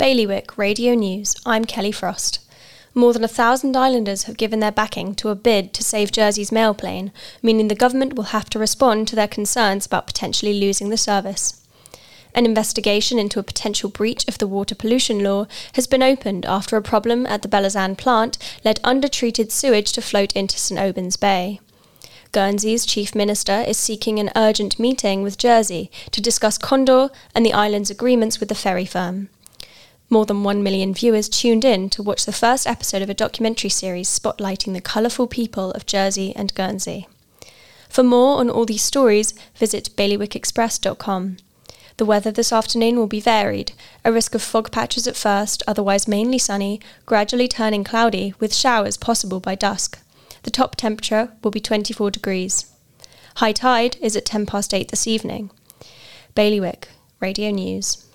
Bailiwick Radio News. I'm Kelly Frost. More than a thousand islanders have given their backing to a bid to save Jersey's mail plane, meaning the government will have to respond to their concerns about potentially losing the service. An investigation into a potential breach of the water pollution law has been opened after a problem at the Bellozanne plant led undertreated sewage to float into St Aubin's Bay. Guernsey's chief minister is seeking an urgent meeting with Jersey to discuss Condor and the island's agreements with the ferry firm. More than 1 million viewers tuned in to watch the first episode of a documentary series spotlighting the colourful people of Jersey and Guernsey. For more on all these stories, visit bailiwickexpress.com. The weather this afternoon will be varied, a risk of fog patches at first, otherwise mainly sunny, gradually turning cloudy, with showers possible by dusk. The top temperature will be 24 degrees. High tide is at 10 past 8 this evening. Bailiwick, Radio News.